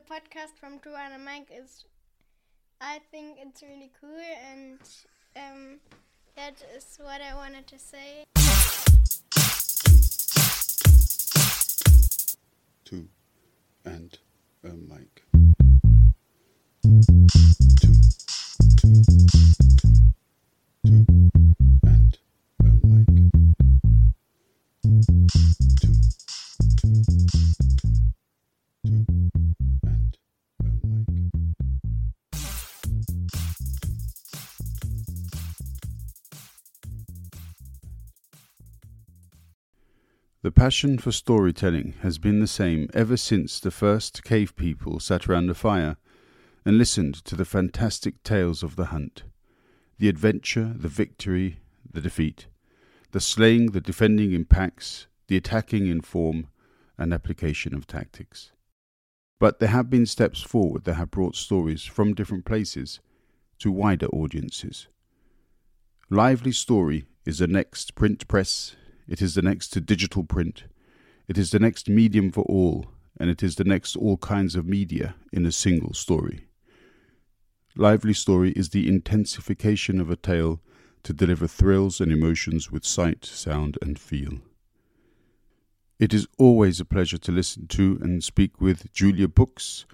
podcast from Joanna Mike is, I think it's really cool, and um, that is what I wanted to say. Two and a mic. The passion for storytelling has been the same ever since the first cave people sat round a fire and listened to the fantastic tales of the hunt the adventure, the victory, the defeat, the slaying, the defending in packs, the attacking in form, and application of tactics. But there have been steps forward that have brought stories from different places to wider audiences. Lively Story is the next print press it is the next to digital print. It is the next medium for all, and it is the next all kinds of media in a single story. Lively story is the intensification of a tale to deliver thrills and emotions with sight, sound, and feel. It is always a pleasure to listen to and speak with Julia Books,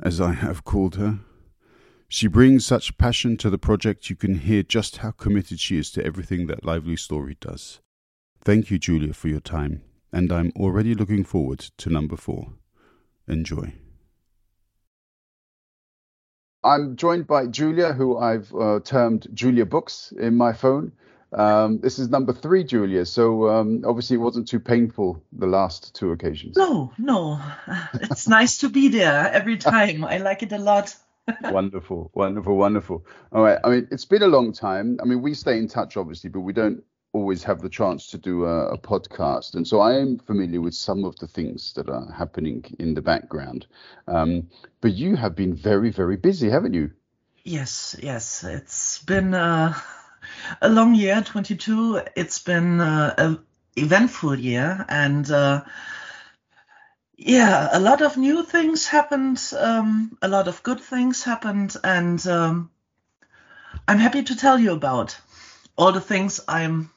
as I have called her. She brings such passion to the project you can hear just how committed she is to everything that Lively Story does. Thank you, Julia, for your time, and I'm already looking forward to number four. Enjoy. I'm joined by Julia, who I've uh, termed Julia Books in my phone. Um, this is number three, Julia. So um, obviously, it wasn't too painful the last two occasions. No, no. It's nice to be there every time. I like it a lot. wonderful, wonderful, wonderful. All right. I mean, it's been a long time. I mean, we stay in touch, obviously, but we don't always have the chance to do a, a, podcast, and so I am familiar with some of the things that are happening in the background. Um, but you have been very, very busy, haven't you? Yes, yes. It's been uh, a long year, 22. It's been uh, an eventful year, and uh, yeah, a lot of new things happened. Um, a lot of good things happened, and um, I'm happy to tell you about all the things I'm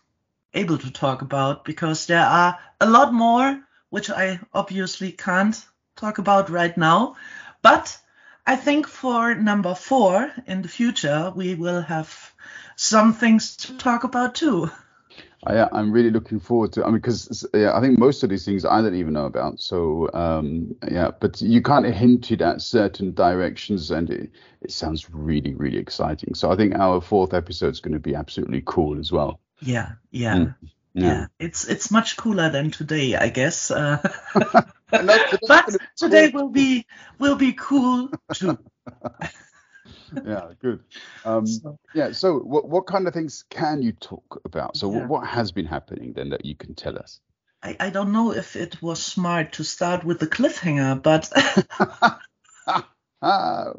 able to talk about because there are a lot more which I obviously can't talk about right now. But I think for number four in the future, we will have some things to talk about too. I, I'm really looking forward to. I mean, because yeah, I think most of these things I don't even know about. So um, yeah, but you kind of hinted at certain directions, and it, it sounds really, really exciting. So I think our fourth episode is going to be absolutely cool as well. Yeah, yeah. Mm. Yeah. yeah. it's it's much cooler than today, I guess. Uh, but today will be will be cool too. yeah, good. Um, so, yeah, so what what kind of things can you talk about? So yeah. what, what has been happening then that you can tell us? I, I don't know if it was smart to start with the cliffhanger, but ah,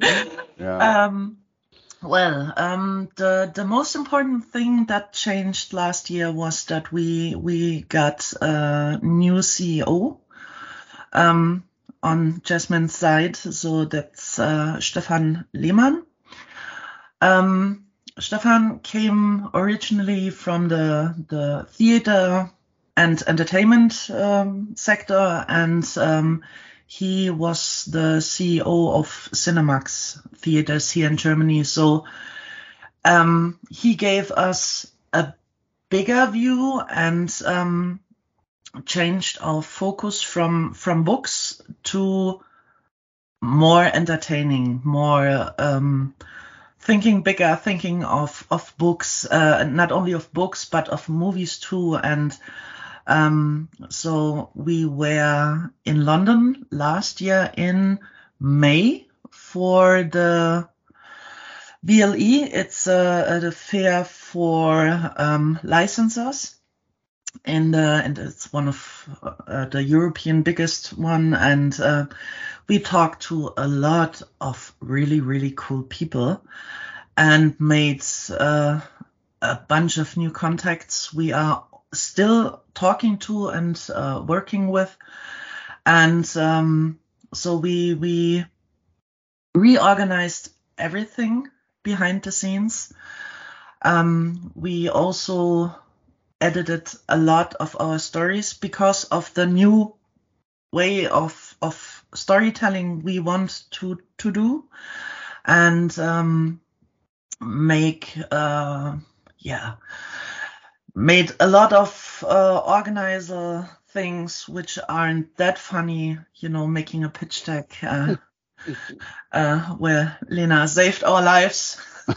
yeah. um, well, um, the the most important thing that changed last year was that we we got a new CEO um, on Jasmine's side. So that's uh, Stefan Lehmann. Um, Stefan came originally from the the theater and entertainment um, sector, and um, he was the CEO of Cinemax theaters here in Germany. So um, he gave us a bigger view and um, changed our focus from from books to more entertaining, more um, thinking bigger, thinking of of books, uh, not only of books but of movies too, and um, so we were in London last year in May for the BLE. It's a, a fair for um, licensors. And, uh, and it's one of uh, the European biggest one. And uh, we talked to a lot of really, really cool people and made uh, a bunch of new contacts. We are still talking to and uh, working with. And um, so we we reorganized everything behind the scenes. Um, we also edited a lot of our stories because of the new way of of storytelling we want to to do and um, make uh, yeah made a lot of uh, organizer things which aren't that funny you know making a pitch deck uh, uh, where Lena saved our lives.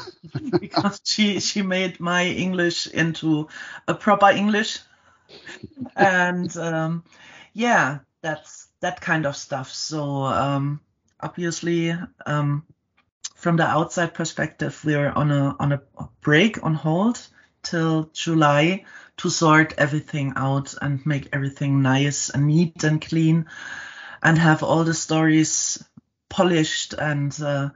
Because she she made my English into a proper English, and um, yeah, that's that kind of stuff. So um, obviously, um, from the outside perspective, we're on a on a break on hold till July to sort everything out and make everything nice and neat and clean, and have all the stories polished and. Uh,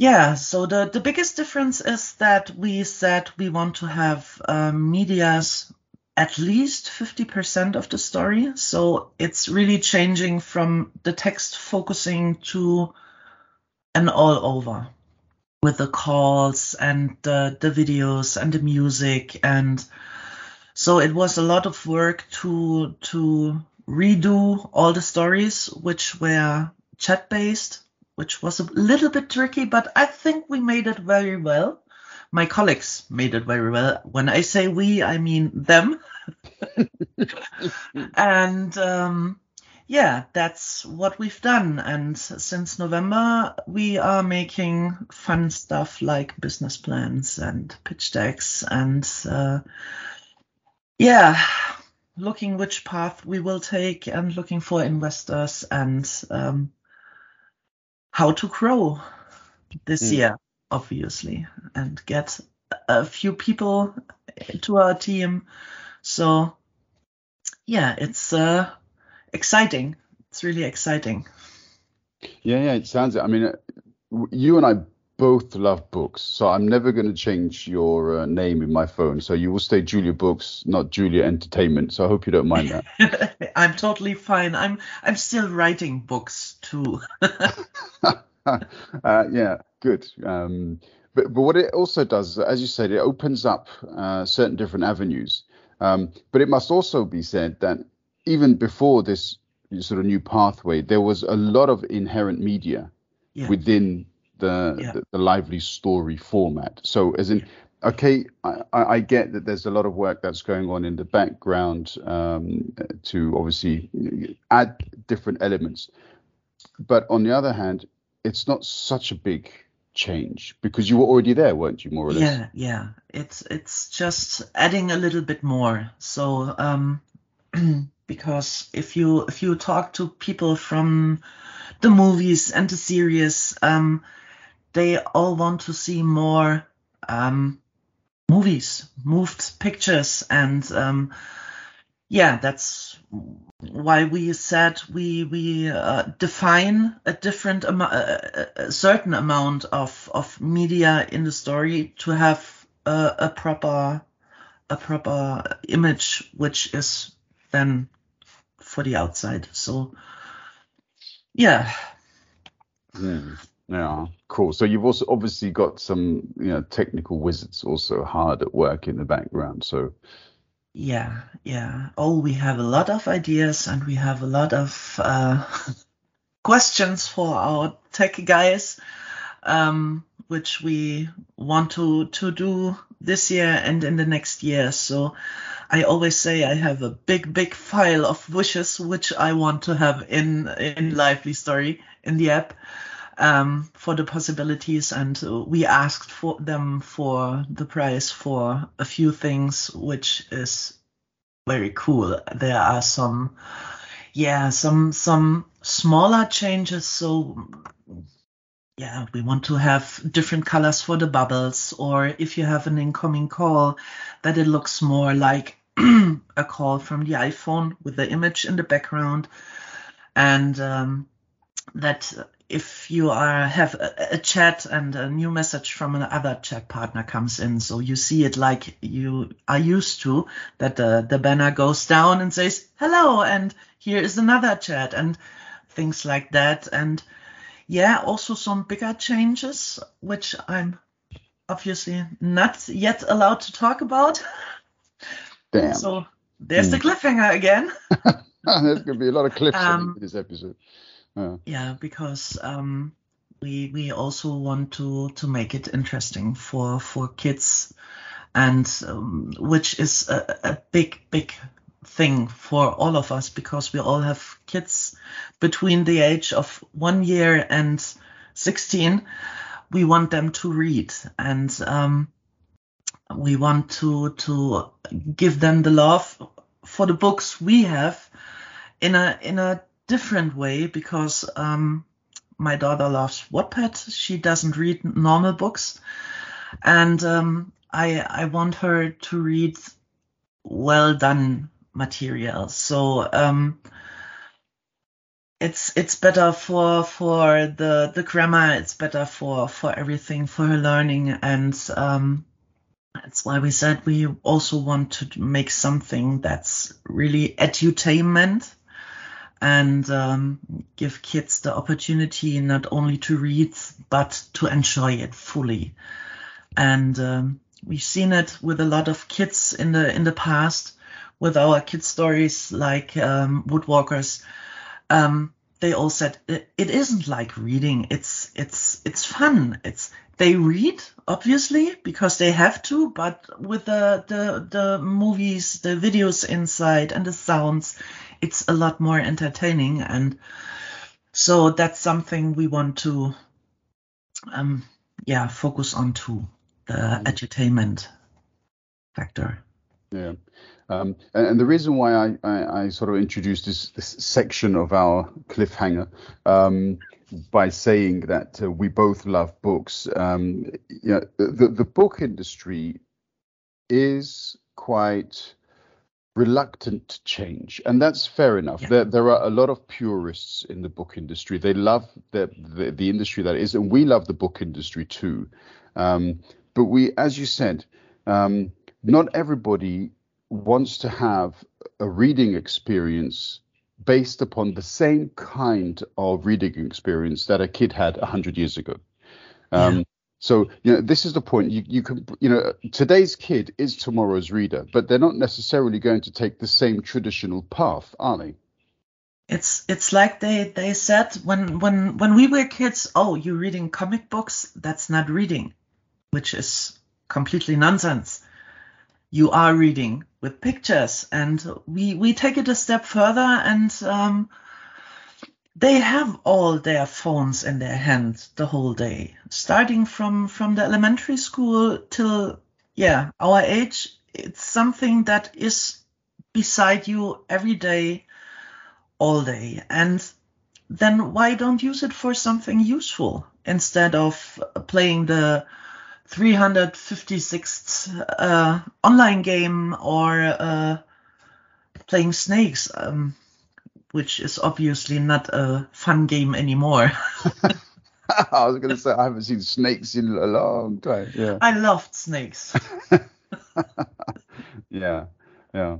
yeah, so the, the biggest difference is that we said we want to have um, medias at least 50% of the story. So it's really changing from the text focusing to an all over with the calls and the, the videos and the music. And so it was a lot of work to, to redo all the stories, which were chat based which was a little bit tricky, but I think we made it very well. My colleagues made it very well. When I say we, I mean them. and um, yeah, that's what we've done. And since November, we are making fun stuff like business plans and pitch decks and uh, yeah, looking which path we will take and looking for investors and um, how to grow this mm. year, obviously, and get a few people to our team. So, yeah, it's uh, exciting. It's really exciting. Yeah, yeah, it sounds. I mean, uh, you and I both love books, so I'm never going to change your uh, name in my phone. So you will stay Julia Books, not Julia Entertainment. So I hope you don't mind that. I'm totally fine. I'm I'm still writing books too. uh, yeah, good. Um, but but what it also does, as you said, it opens up uh, certain different avenues. Um, but it must also be said that even before this sort of new pathway, there was a lot of inherent media yeah. within the, yeah. the, the lively story format. So as in, okay, I, I, get that there's a lot of work that's going on in the background um, to obviously add different elements. But on the other hand, it's not such a big change because you were already there, weren't you, more or less? Yeah, yeah. It's it's just adding a little bit more. So um, because if you if you talk to people from the movies and the series, um, they all want to see more um, movies, moved pictures, and um, yeah, that's why we said we we uh, define a different amount, a, certain amount of of media in the story to have a, a proper a proper image, which is then for the outside. So yeah. Hmm. Yeah, cool. So you've also obviously got some, you know, technical wizards also hard at work in the background. So yeah, yeah. Oh, we have a lot of ideas and we have a lot of uh, questions for our tech guys, um, which we want to to do this year and in the next year. So I always say I have a big, big file of wishes which I want to have in in Lively Story in the app um, for the possibilities, and we asked for them for the price for a few things, which is very cool. There are some, yeah, some some smaller changes. So yeah, we want to have different colors for the bubbles, or if you have an incoming call, that it looks more like a call from the iPhone with the image in the background, and um, that if you are have a, a, chat and a new message from another chat partner comes in, so you see it like you are used to, that the, the banner goes down and says hello, and here is another chat, and things like that. And yeah, also some bigger changes, which I'm obviously not yet allowed to talk about. Damn. So there's the cliffhanger again. There's going to be a lot of cliffs Um, in this episode. Yeah. yeah, because um, we we also want to to make it interesting for for kids, and um, which is a, a big big thing for all of us because we all have kids between the age of one year and 16 we want them to read and um, we want to to give them the love for the books we have in a in a different way because um, my daughter loves Wattpad. She doesn't read normal books, and um, I I want her to read well done material. So um, it's it's better for for the the grammar. It's better for for everything for her learning, and um, that's why we said we also want to make something that's really edutainment and um, give kids the opportunity not only to read but to enjoy it fully. And um, we've seen it with a lot of kids in the in the past with our kids stories like um, Woodwalkers. Um, they all said it, it isn't like reading. It's it's it's fun. It's they read obviously because they have to, but with the the the movies, the videos inside, and the sounds, it's a lot more entertaining. And so that's something we want to, um, yeah, focus on too, the entertainment factor. Yeah. Um, and, and the reason why I, I, I sort of introduced this, this section of our cliffhanger um, by saying that uh, we both love books, um, you know, the, the book industry is quite reluctant to change, and that's fair enough. Yeah. There, there are a lot of purists in the book industry. They love the, the, the industry that is, and we love the book industry too. Um, but we, as you said, um, not everybody wants to have a reading experience based upon the same kind of reading experience that a kid had 100 years ago. Um, Yeah. So, you know, this is the point. You, you can, you know, today's kid is tomorrow's reader, but they're not necessarily going to take the same traditional path, are they? It's it's like they they said when when when we were kids, oh, you're reading comic books, that's not reading, which is completely nonsense. You are reading with pictures, and we we take it a step further, and um, they have all their phones in their hands the whole day, starting from from the elementary school till yeah our age. It's something that is beside you every day all day. And then why don't use it for something useful instead of playing the 356th uh, online game or uh, playing snakes, um, which is obviously not a fun game anymore. I was going to say I haven't seen snakes in a long time. Yeah. I loved snakes. yeah, yeah.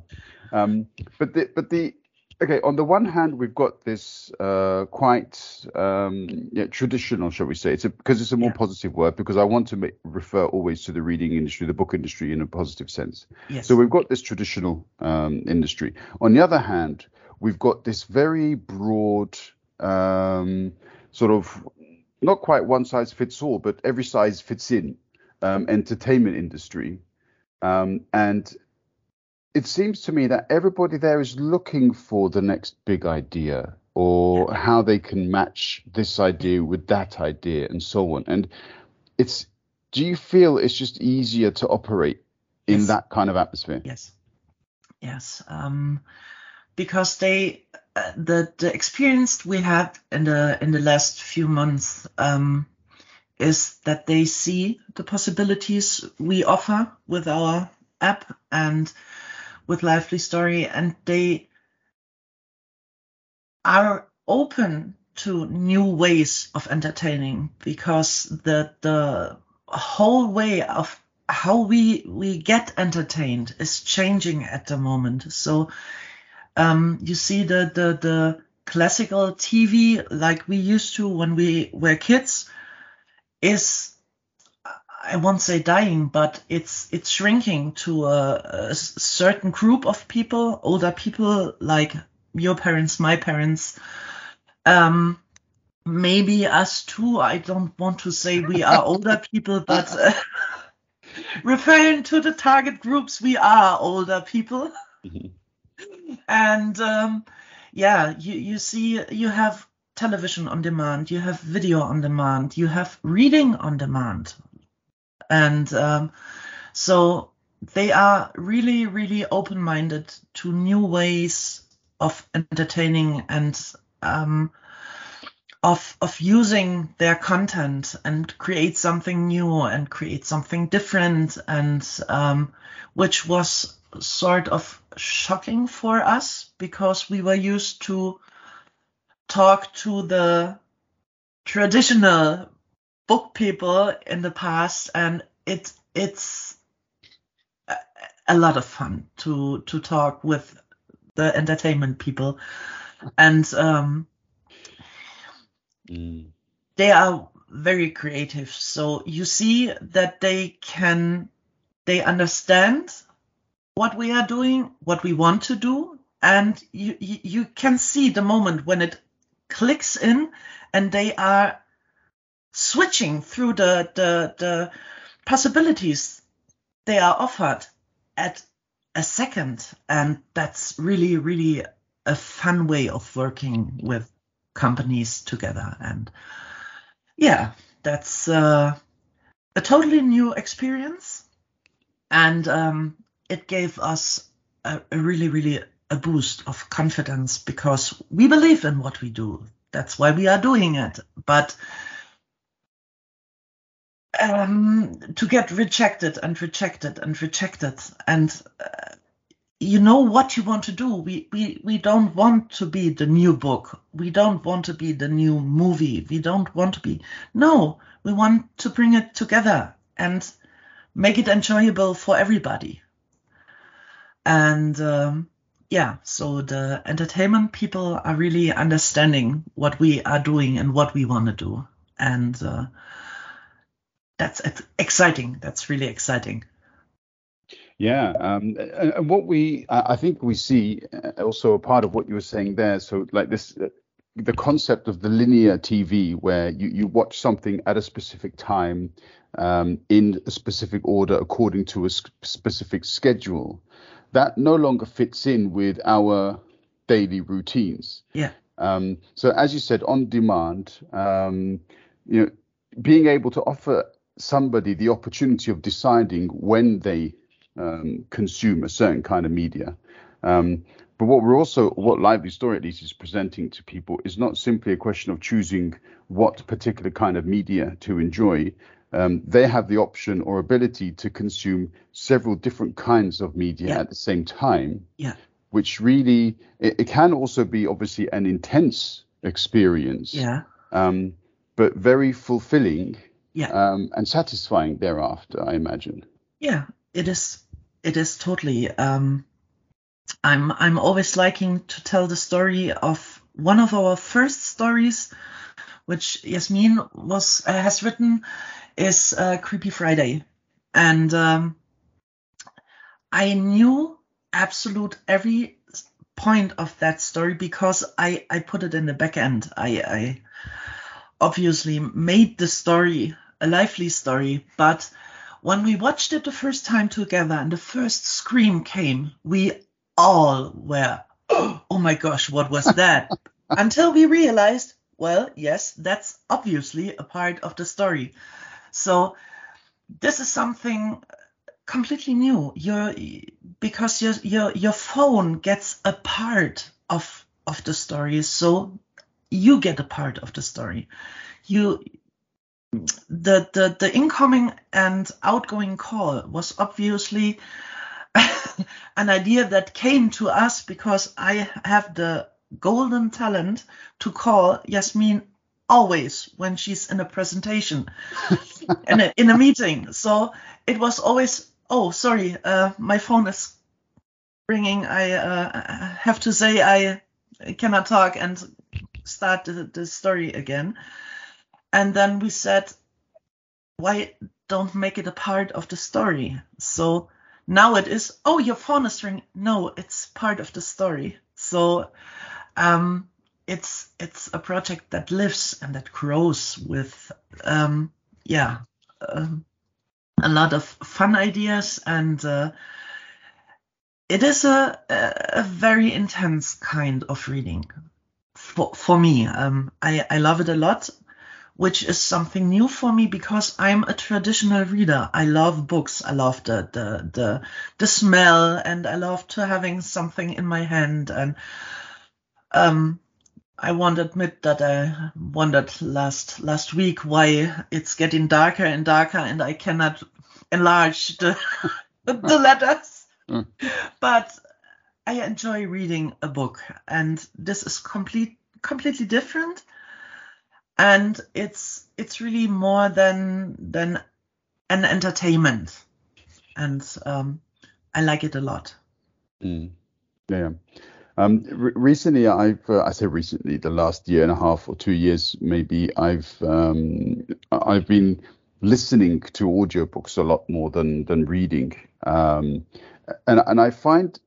Um, but the but the okay. On the one hand, we've got this uh, quite um, yeah, traditional, shall we say? It's because it's a more Yeah. positive word. Because I want to ma- refer always to the reading industry, the book industry, in a positive sense. Yes. So we've got this traditional um, industry. On the other hand, we've got this very broad um, sort of not quite one size fits all, but every size fits in um, entertainment industry. Um, and it seems to me that everybody there is looking for the next big idea or how they can match this idea with that idea and so on. And it's, do you feel it's just easier to operate in Yes. that kind of atmosphere? Yes, yes. Um, because they, uh, the the experience we had in the in the last few months um, is that they see the possibilities we offer with our app and with Lively Story, and they are open to new ways of entertaining because the the whole way of how we we get entertained is changing at the moment. So um, you see the the the classical TV like we used to when we were kids is I won't say dying, but it's it's shrinking to a, a certain group of people, older people like your parents, my parents, um, maybe us too. I don't want to say we are older people, but uh, referring to the target groups, we are older people. Mm-hmm. and um, yeah, you, you see, you have television on demand, you have video on demand, you have reading on demand. And um, so they are really, really open minded to new ways of entertaining and um, of of using their content and create something new and create something different and um, which was sort of shocking for us because we were used to talk to the traditional book people in the past and it it's a, a lot of fun to to talk with the entertainment people and um Mm. They are very creative. So you see that they can, they understand what we are doing, what we want to do, and you, you, you can see the moment when it clicks in and they are switching through the, the, the possibilities they are offered at a second. And that's really, really a fun way of working with companies together. And yeah, that's uh, a totally new experience. And um, it gave us a, a really, really a boost of confidence because we believe in what we do. That's why we are doing it. But um, to get rejected and rejected and rejected and uh, you know what you want to do. We, we, we don't want to be the new book. We don't want to be the new movie. We don't want to be. No, we want to bring it together and make it enjoyable for everybody. And um, yeah, so the entertainment people are really understanding what we are doing and what we want to do. And uh, that's exciting. That's really exciting. Yeah, um, and what we I think we see uh, also a part of what you were saying there. So like this, uh, the concept of the linear TV, where you you watch something at a specific time, um, in a specific order according to a specific schedule, that no longer fits in with our daily routines. Yeah. Um, so as you said, on demand, um, you know, being able to offer somebody the opportunity of deciding when they um, consume a certain kind of media. Um, but what we're also, what Lively Story at least is presenting to people is not simply a question of choosing what particular kind of media to enjoy. Um, they have the option or ability to consume several different kinds of media yeah. at the same time. Yeah. Which really, it, it, can also be obviously an intense experience. Yeah. Um, but very fulfilling. Yeah. Um, and satisfying thereafter, I imagine. Yeah, it is it is totally. Um, I'm I'm always liking to tell the story of one of our first stories, which Yasmin was uh, has written, is uh, Creepy Friday, and um, I knew absolute every point of that story because I I put it in the back end. I I obviously made the story a lively story, but when we watched it the first time together and the first scream came, we all were, oh my gosh, what was that? Until we realized, well, yes, that's obviously a part of the story. So this is something completely new. Your because your your your phone gets a part of of the story, so you get a part of the story. You the, the the incoming and outgoing call was obviously an idea that came to us because I have the golden talent to call Yasmin always when she's in a presentation in a in a meeting. So it was always oh sorry uh, my phone is ringing. I uh, have to say I cannot talk and start the, the story again. And then we said, why don't make it a part of the story? So now it is, oh, your phone is ringing. No, it's part of the story. So um, it's it's a project that lives and that grows with um, yeah um, a lot of fun ideas and uh, it is a, a very intense kind of reading for for me. Um, I I love it a lot, which is something new for me because I'm a traditional reader. I love books. I love the the the the smell, and I love to having something in my hand. And um, I won't admit that I wondered last last week why it's getting darker and darker, and I cannot enlarge the the letters Mm. But I enjoy reading a book, and this is complete completely different. And it's it's really more than than an entertainment, and um, I like it a lot. Mm. Yeah. Um, re- recently, I've uh, I say recently, the last year and a half or two years, maybe I've um, I've been listening to audiobooks a lot more than than reading. Um, and and I find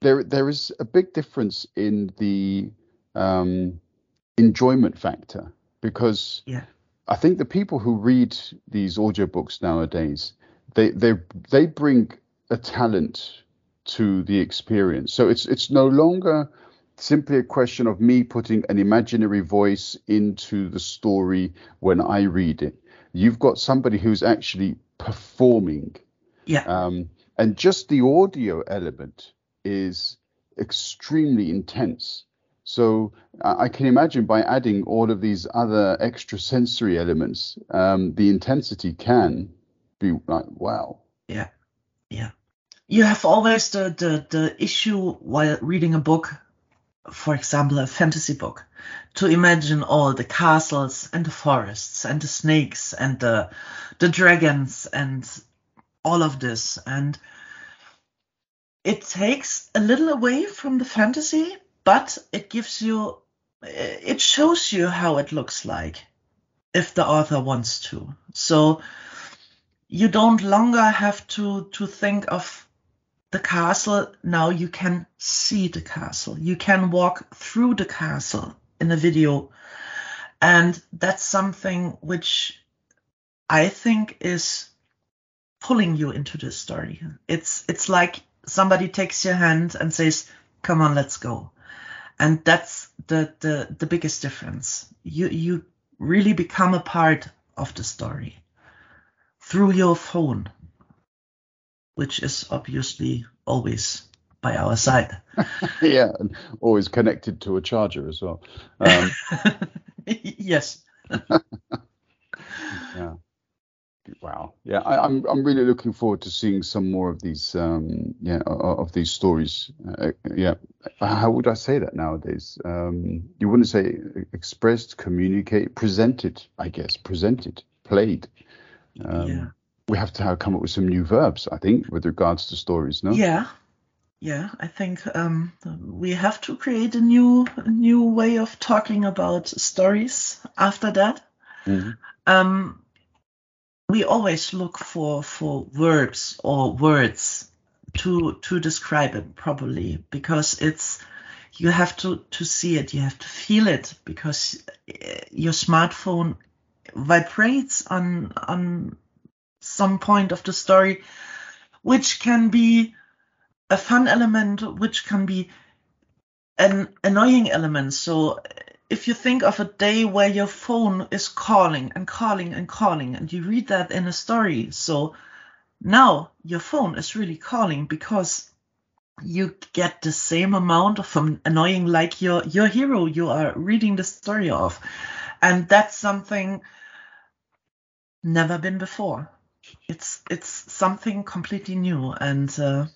there there is a big difference in the um, enjoyment factor because yeah. I think the people who read these audiobooks nowadays they they they bring a talent to the experience. So it's it's no longer simply a question of me putting an imaginary voice into the story when I read it. You've got somebody who's actually performing. Yeah. Um, and just the audio element is extremely intense. So I can imagine by adding all of these other extra sensory elements, um, the intensity can be like wow. Yeah, yeah. You have always the, the the issue while reading a book, for example, a fantasy book, to imagine all the castles and the forests and the snakes and the the dragons and all of this. And it takes a little away from the fantasy, but it gives you, eh, it shows you how it looks like if the author wants to. So you don't longer have to, to think of the castle. Now you can see the castle. You can walk through the castle in a video. And that's something which I think is pulling you into the story. It's it's like somebody takes your hand and says, "Come on, let's go," and that's the the the biggest difference. You you really become a part of the story through your phone, which is obviously always by our side. yeah, and always connected to a charger as well. Um, yes. yeah. Wow. Yeah, I, am I'm, I'm really looking forward to seeing some more of these um yeah of these stories. Uh, yeah. How would I say that nowadays? Um, you wouldn't say expressed, communicate, presented. I guess presented, played. Um, yeah. We have to have, come up with some new verbs, I think, with regards to stories. No. Yeah. Yeah, I think um, we have to create a new new way of talking about stories after that. Mm-hmm. Um, we always look for for verbs or words to to describe it properly because it's you have to to see it you have to feel it because eh, your smartphone vibrates on on some point of the story which can be a fun element which can be an annoying element. So if you think of a day where your phone is calling and calling and calling, and you read that in a story, so now your phone is really calling because you get the same amount of annoying like your your hero you are reading the story of, and that's something never been before. It's it's something completely new, and uh,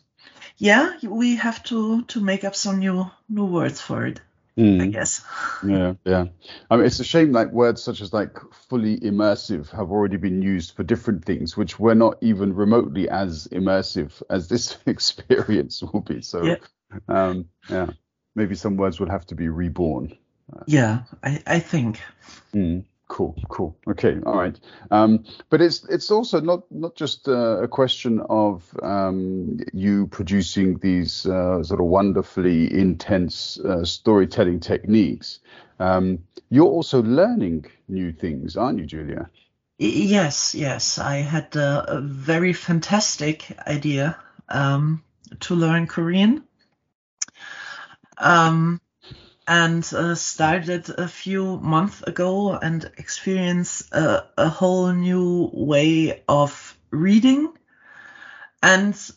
yeah, we have to to make up some new new words for it. Mm. I guess. Yeah, yeah. I mean, it's a shame like words such as like fully immersive have already been used for different things, which were not even remotely as immersive as this experience will be. So, yeah, um, yeah maybe some words will have to be reborn. Yeah, I, I think. Mm. Cool, cool. Okay, all right. Um, but it's it's also not not just uh, a question of um, you producing these uh, sort of wonderfully intense uh, storytelling techniques. Um, you're also learning new things, aren't you, Julia? Yes, yes. I had a, a very fantastic idea um, to learn Korean. Um, and uh, started a few months ago and experienced a, a, whole new way of reading and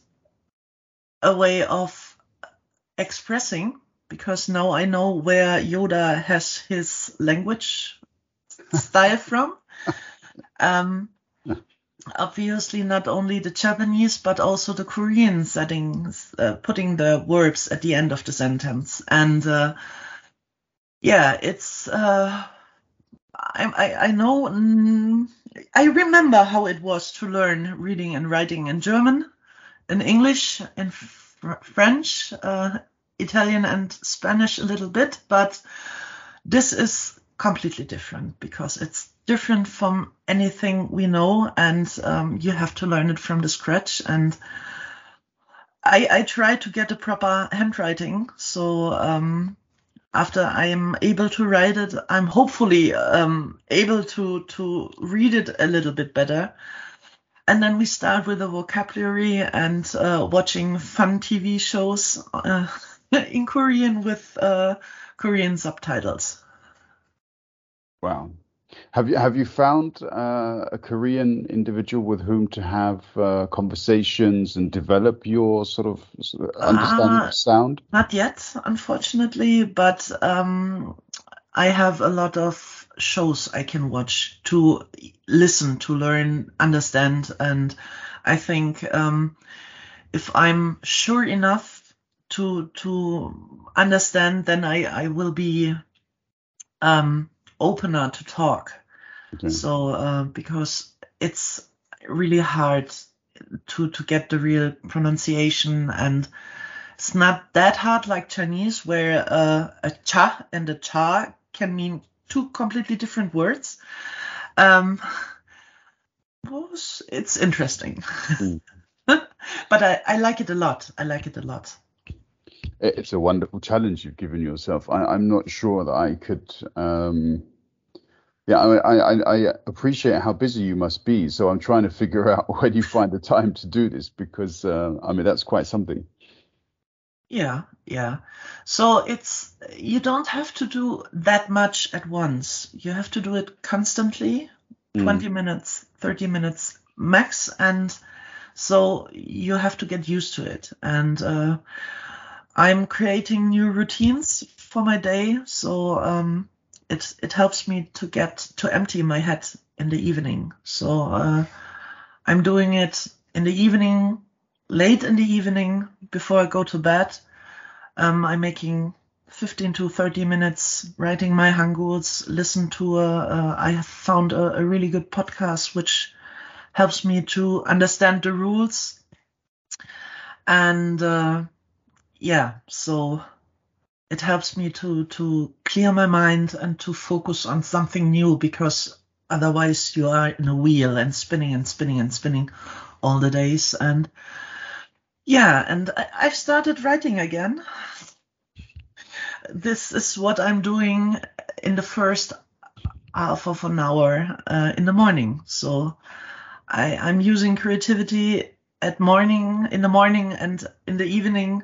a way of expressing because now I know where Yoda has his language style from. Um, obviously, not only the Japanese but also the Korean settings, uh, putting the verbs at the end of the sentence and. Uh, yeah, it's. Uh, I, I, I know. Mm, I remember how it was to learn reading and writing in German, in English, in fr- French, uh, Italian, and Spanish a little bit, but this is completely different because it's different from anything we know, and um, you have to learn it from the scratch. And I, I try to get a proper handwriting, so um, after I am able to write it, I'm hopefully um, able to to read it a little bit better. And then we start with the vocabulary and uh, watching fun TV shows uh, in Korean with uh, Korean subtitles. Wow, have you have you found uh, a Korean individual with whom to have uh, conversations and develop your sort of understanding uh, of sound? Not yet, unfortunately, but um, I have a lot of shows I can watch to listen, to learn, understand, and I think um, if I'm sure enough to to understand, then I I will be um, opener to talk. Okay. So uh, because it's really hard to to get the real pronunciation and it's not that hard like Chinese where uh, a cha and a cha can mean two completely different words. Um, it's interesting. Mm. but I, I like it a lot. I like it a lot it's a wonderful challenge you've given yourself. I, am not sure that I could um, yeah, I, I, I appreciate how busy you must be. So I'm trying to figure out when you find the time to do this because uh, I mean that's quite something. Yeah, yeah. So it's you don't have to do that much at once. You have to do it constantly, mm. 20 minutes, 30 minutes max, and so you have to get used to it. And uh, I'm creating new routines for my day. So um, it it helps me to get to empty my head in the evening. So uh, I'm doing it in the evening, late in the evening before I go to bed. Um, I'm making 15 to 30 minutes writing my hanguls. Listen to a, a I found a, a really good podcast which helps me to understand the rules. And uh, yeah, so it helps me to to clear my mind and to focus on something new because otherwise you are in a wheel and spinning and spinning and spinning all the days. And yeah and I, i've started writing again. This is what i'm doing in the first half of an hour uh, in the morning. So I, i'm using creativity at morning in the morning and in the evening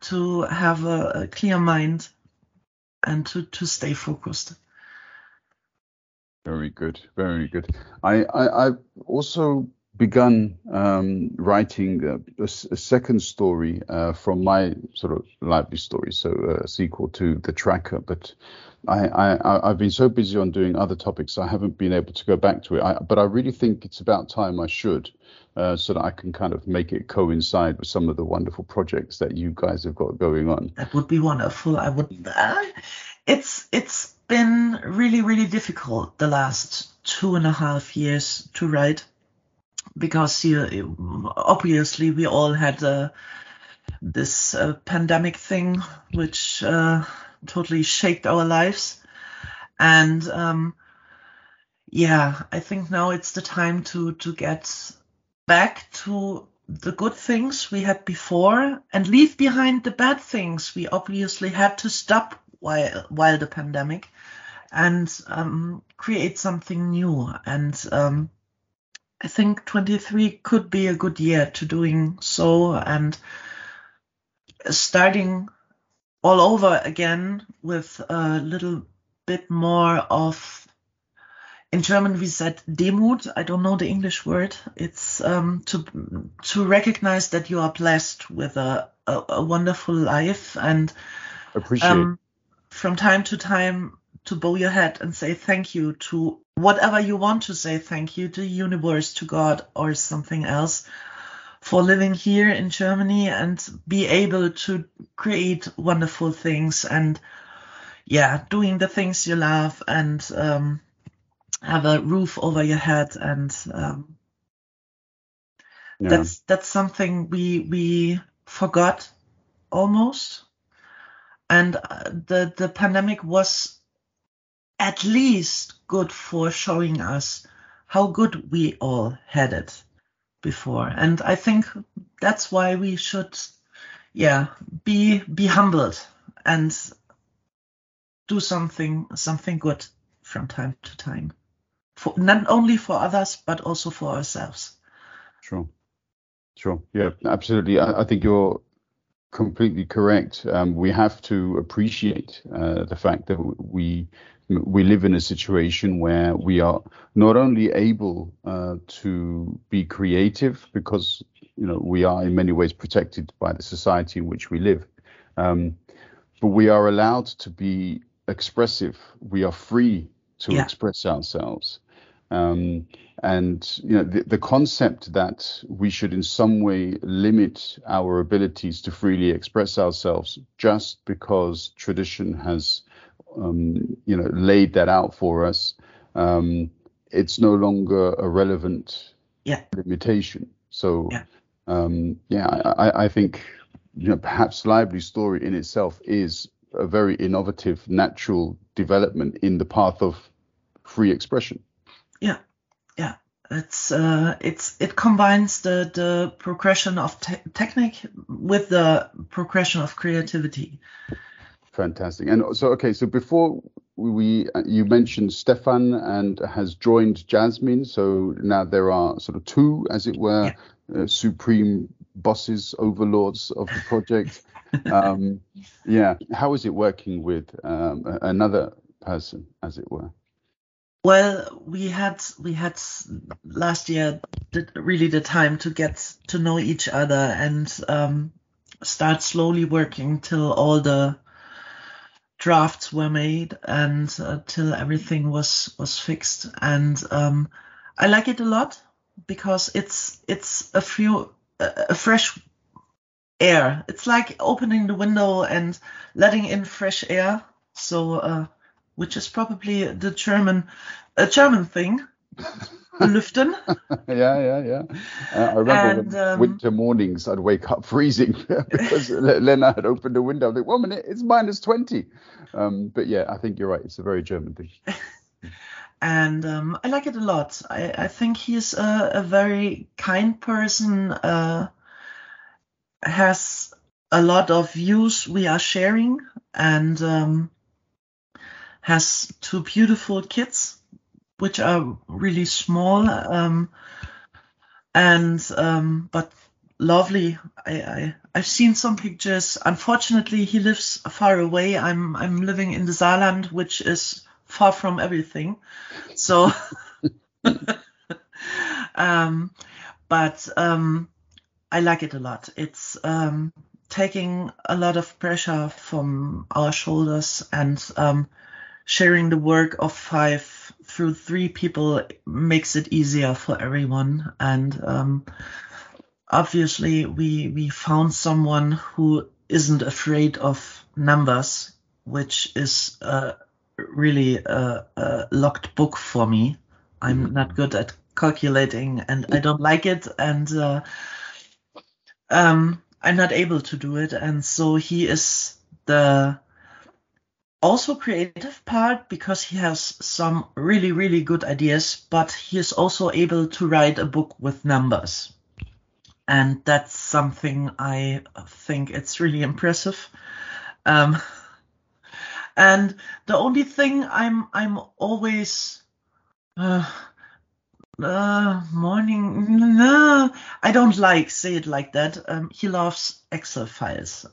to have a, a clear mind and to, to stay focused. Very good, very good. I, I I've also begun um, writing a, a, second story uh, from my sort of lively story, so a sequel to the tracker. But I, I've been so busy on doing other topics, I haven't been able to go back to it. I, but I really think it's about time I should uh, so that I can kind of make it coincide with some of the wonderful projects that you guys have got going on. That would be wonderful. I would. Uh, it's it's been really really difficult the last two and a half years to write because you, obviously we all had uh, this uh, pandemic thing which uh, totally shaped our lives. And um, yeah, I think now it's the time to to get back to the good things we had before and leave behind the bad things we obviously had to stop while while the pandemic and um, create something new and um, I think 23 could be a good year to doing so and starting all over again with a little bit more of in German we said Demut. I don't know the English word. It's um, to to recognize that you are blessed with a, a, a wonderful life and appreciate um, from time to time to bow your head and say thank you to whatever you want to say thank you to the universe, to God, or something else for living here in Germany and be able to create wonderful things and yeah, doing the things you love and um, have a roof over your head and um, yeah. that's that's something we we forgot almost and uh, the the pandemic was at least good for showing us how good we all had it before and i think that's why we should yeah be be humbled and do something something good from time to time for not only for others but also for ourselves. Sure, sure, yeah, absolutely. I, I think you're completely correct. Um, we have to appreciate uh, the fact that we we live in a situation where we are not only able uh, to be creative because you know we are in many ways protected by the society in which we live, um, but we are allowed to be expressive. We are free to yeah. express ourselves. Um, and you know the, the concept that we should in some way limit our abilities to freely express ourselves just because tradition has um, you know laid that out for us um, it's no longer a relevant yeah. limitation so yeah, um, yeah I, I think you know perhaps lively story in itself is a very innovative natural development in the path of free expression yeah, yeah. It's uh, it's it combines the the progression of te- technique with the progression of creativity. Fantastic. And so, okay, so before we, you mentioned Stefan and has joined Jasmine. So now there are sort of two, as it were, yeah. uh, supreme bosses, overlords of the project. um, yeah. How is it working with um, another person, as it were? Well, we had we had last year really the time to get to know each other and um, start slowly working till all the drafts were made and uh, till everything was was fixed. And um, I like it a lot because it's it's a few a fresh air. It's like opening the window and letting in fresh air. So. Uh, which is probably the German a German thing. Lüften. yeah, yeah, yeah. Uh, I remember and, um, winter mornings I'd wake up freezing because Lena had opened the window. I'm like, one minute, it's minus 20. Um, but yeah, I think you're right. It's a very German thing. and um, I like it a lot. I, I think he's a, a, very kind person, uh, has a lot of views we are sharing, and um, has two beautiful kids, which are really small, um, and um, but lovely. I, I I've seen some pictures. Unfortunately, he lives far away. I'm I'm living in the Saarland, which is far from everything. So, um, but um, I like it a lot. It's um, taking a lot of pressure from our shoulders and um, sharing the work of five through three people makes it easier for everyone. And um, obviously, we we found someone who isn't afraid of numbers, which is uh, really a, a locked book for me. I'm mm-hmm. not good at calculating, and I don't like it, and uh, um, I'm not able to do it. And so he is the also creative part because he has some really really good ideas but he is also able to write a book with numbers. And that's something i think it's really impressive. Um, and the only thing i'm i'm always uh, uh, morning no i don't like say it like that. Um, he loves excel files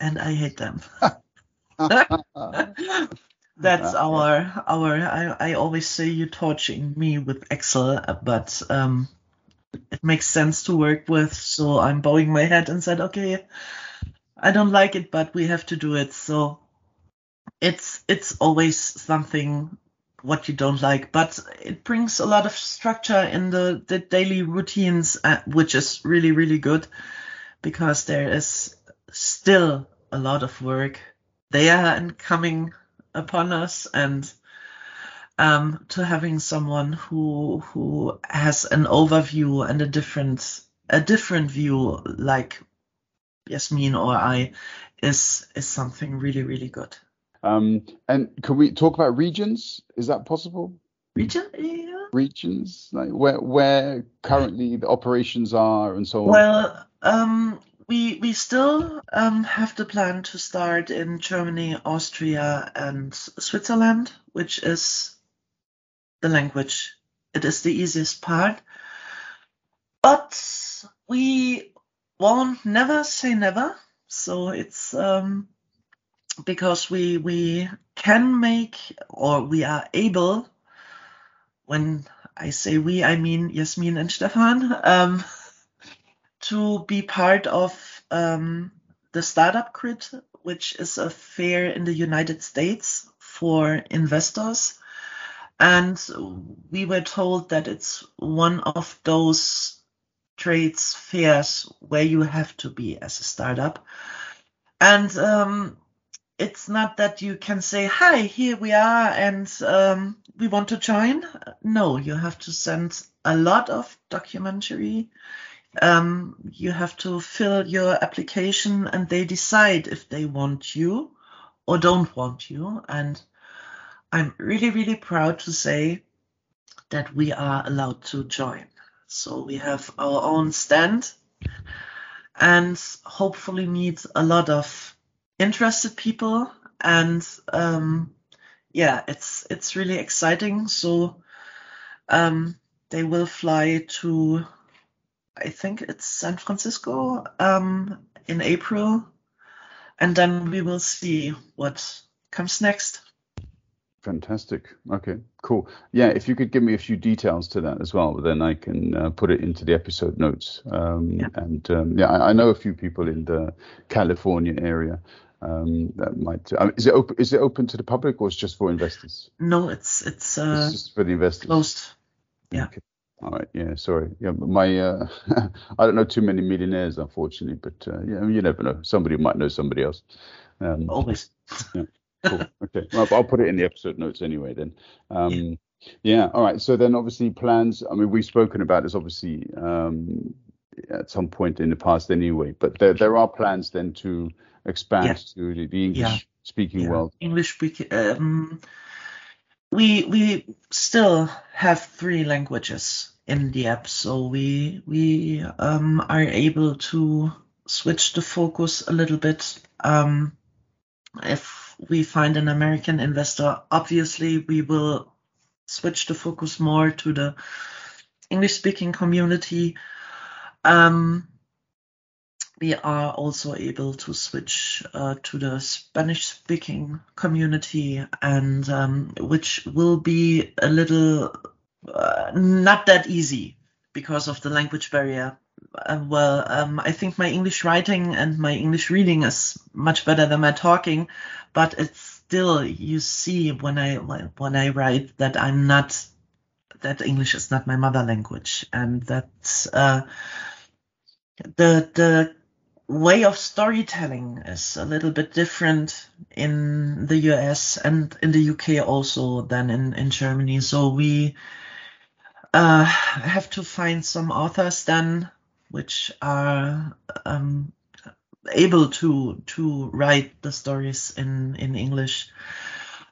and i hate them That's our our. I, I always say you're torturing me with Excel, but um, it makes sense to work with. So I'm bowing my head and said, okay, I don't like it, but we have to do it. So it's it's always something what you don't like, but it brings a lot of structure in the the daily routines, uh, which is really really good because there is still a lot of work there and coming upon us and um, to having someone who who has an overview and a different a different view like Yasmin or I is is something really really good. Um, and can we talk about regions? Is that possible? Region, yeah. Regions, like where where currently the operations are and so on. Well, um, we we still um, have the plan to start in Germany, Austria, and Switzerland, which is the language. It is the easiest part, but we won't never say never. So it's um, because we we can make or we are able. When I say we, I mean Yasmin and Stefan. Um, to be part of um, the Startup Grind, which is a fair in the United States for investors. And we were told that it's one of those trades fairs where you have to be as a startup. And um, it's not that you can say, hi, here we are, and um, we want to join. No, you have to send a lot of documentary um, you have to fill your application and they decide if they want you or don't want you. And I'm really, really proud to say that we are allowed to join. So we have our own stand and hopefully meet a lot of interested people. And um, yeah, it's it's really exciting. So um, they will fly to I think it's San Francisco um, in April, and then we will see what comes next. Fantastic. Okay, cool. Yeah, if you could give me a few details to that as well, then I can uh, put it into the episode notes. Um, yeah. And um, yeah, I, I, know a few people in the California area um, that might. Uh, is it open? Is it open to the public or it's just for investors? No, it's it's, uh, it's just for the investors. Closed. Yeah. Okay. All right. Yeah. Sorry. Yeah. My uh, I don't know too many millionaires, unfortunately, but uh, yeah, you never know. Somebody might know somebody else. Um, Always. Yeah. Cool. okay. Well, I'll put it in the episode notes anyway. Then. Um, yeah. yeah. All right. So then, obviously, plans. I mean, we've spoken about this obviously um, at some point in the past anyway, but there there are plans then to expand yeah. to the, English speaking world. English speaking. Um, we we still have three languages in the app, so we we um, are able to switch the focus a little bit. Um, if we find an American investor, obviously we will switch the focus more to the English-speaking community. Um, we are also able to switch uh, to the Spanish speaking community and um, which will be a little uh, not that easy because of the language barrier. Uh, well, um, I think my English writing and my English reading is much better than my talking, but it's still you see when I when I write that I'm not that English is not my mother language and that uh, the the way of storytelling is a little bit different in the US and in the UK also than in, in Germany. So we uh, have to find some authors then which are um, able to to write the stories in in English.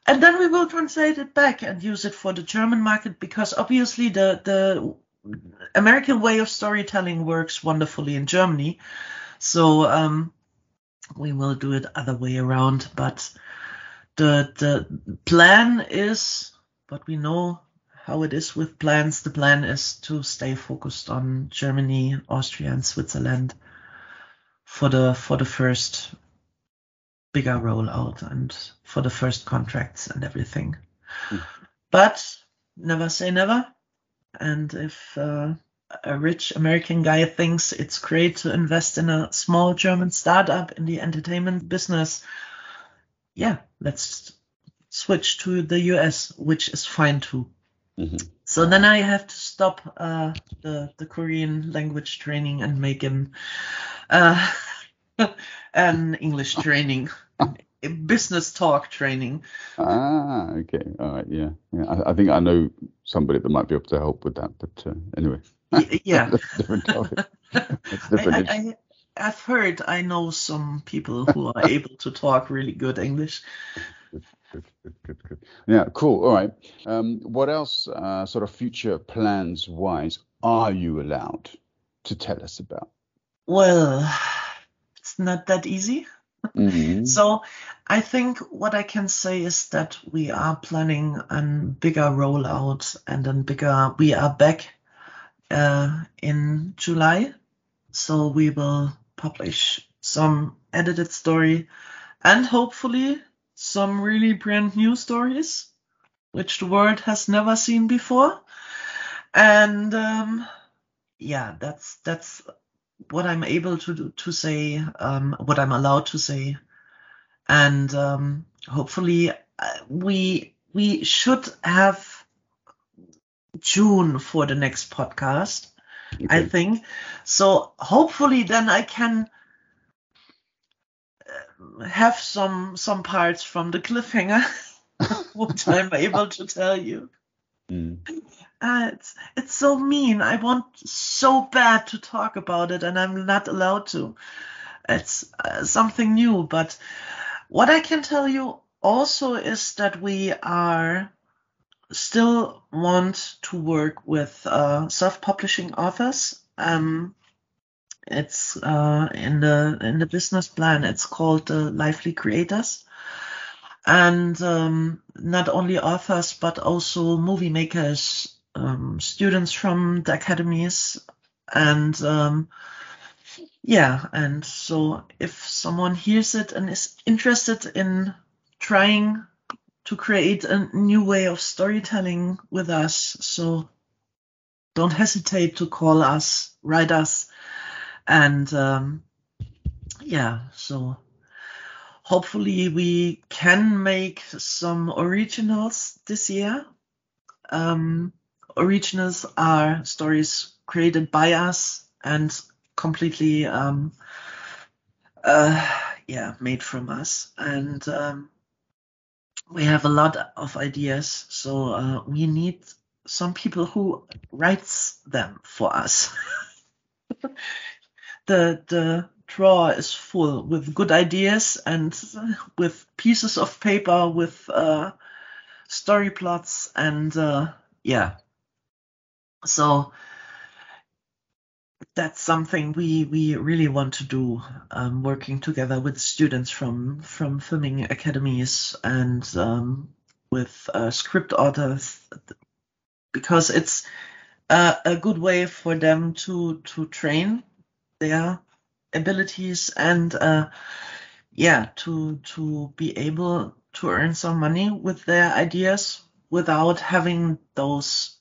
And then we will translate it back and use it for the German market because obviously the the American way of storytelling works wonderfully in Germany. So um, we will do it other way around. But the the plan is, but we know how it is with plans. The plan is to stay focused on Germany, Austria, and Switzerland for the for the first bigger rollout and for the first contracts and everything. Mm. But never say never. And if uh, a rich American guy thinks it's great to invest in a small German startup in the entertainment business, yeah, let's switch to the US, which is fine too. Mm-hmm. So then I have to stop uh, the the Korean language training and make him uh, an English training, business talk training. Ah, okay, all right, yeah, yeah. I, I, think I know somebody that might be able to help with that. But uh, anyway, yeah, different topic. different. I, I, I, have heard I know some people who are able to talk really good English. Good, good, good, good, good. Yeah, cool. All right. Um, what else, uh, sort of future plans wise, are you allowed to tell us about? Well, it's not that easy. Mm-hmm. So I think what I can say is that we are planning a bigger rollout and a bigger, we are back uh, in July. So we will publish some edited story and hopefully some really brand new stories, which the world has never seen before. And um, yeah, that's that's what I'm able to do, to say, um, what I'm allowed to say, and um, hopefully uh, we we should have June for the next podcast. Okay. I think so. Hopefully, then I can uh, have some some parts from the cliffhanger, which I'm able to tell you. Mm. Uh, it's it's so mean. I want so bad to talk about it, and I'm not allowed to. It's uh, something new, but what I can tell you also is that we are still want to work with uh, self-publishing authors. Um, it's uh, in the in the business plan. It's called the Lively Creators, and um, not only authors but also movie makers, um, students from the academies, and um, yeah, and so if someone hears it and is interested in trying to create a new way of storytelling with us. So don't hesitate to call us, write us, and um, yeah, so hopefully we can make some originals this year. Um, originals are stories created by us and completely um, uh, yeah made from us and um, we have a lot of ideas, so uh, we need some people who writes them for us. the the drawer is full with good ideas and with pieces of paper with uh, story plots and uh, yeah. So that's something we we really want to do, um, working together with students from from filming academies and um, with uh, script authors, because it's uh, a good way for them to to train their abilities and uh, yeah to to be able to earn some money with their ideas without having those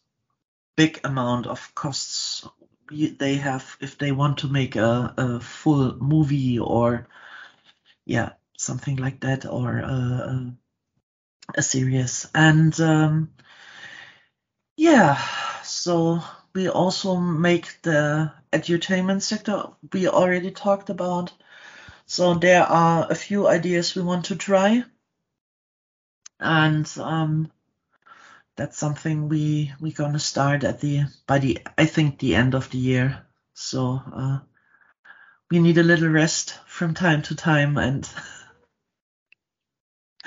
big amount of costs they have if they want to make a, a full movie or yeah something like that or a, a series. And um, yeah so we also make the edutainment sector we already talked about. So there are a few ideas we want to try. And um, that's something we we're gonna start at the by the I think the end of the year. So uh, we need a little rest from time to time and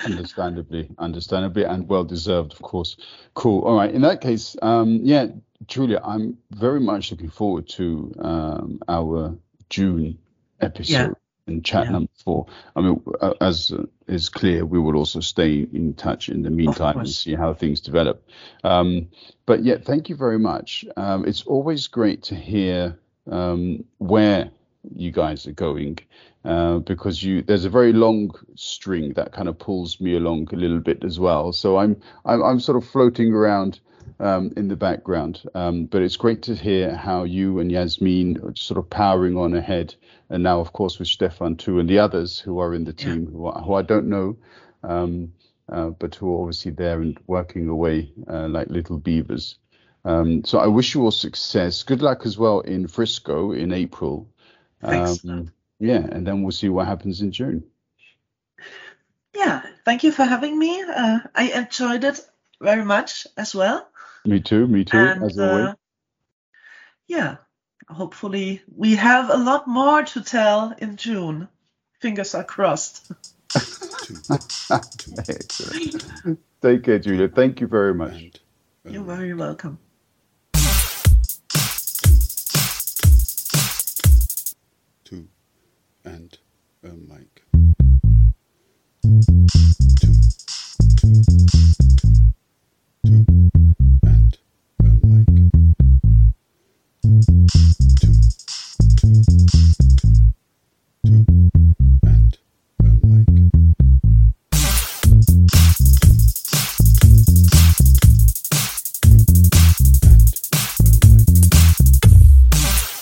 understandably understandably and well deserved of course cool all right in that case um yeah julia i'm very much looking forward to um our june episode yeah. And chat yeah. number four i mean uh, as is clear we will also stay in touch in the meantime and see how things develop. Um but yeah thank you very much. Um it's always great to hear um where you guys are going uh, because you there's a very long string that kind of pulls me along a little bit as well. So I'm I'm, I'm sort of floating around um, in the background, um, but it's great to hear how you and Yasmin are sort of powering on ahead, and now of course with Stefan too and the others who are in the team yeah. who, are, who I don't know. Um, uh, but who are obviously there and working away uh, like little beavers. Um, so I wish you all success. Good luck as well in Frisco in April. Thanks. Um, yeah, and then we'll see what happens in June. Yeah, thank you for having me. Uh, I enjoyed it very much as well. Me too, me too, and, as always. Uh, yeah, hopefully we have a lot more to tell in June. Fingers are crossed. Take care, Julia. Thank you very much. You're very welcome. And a mic.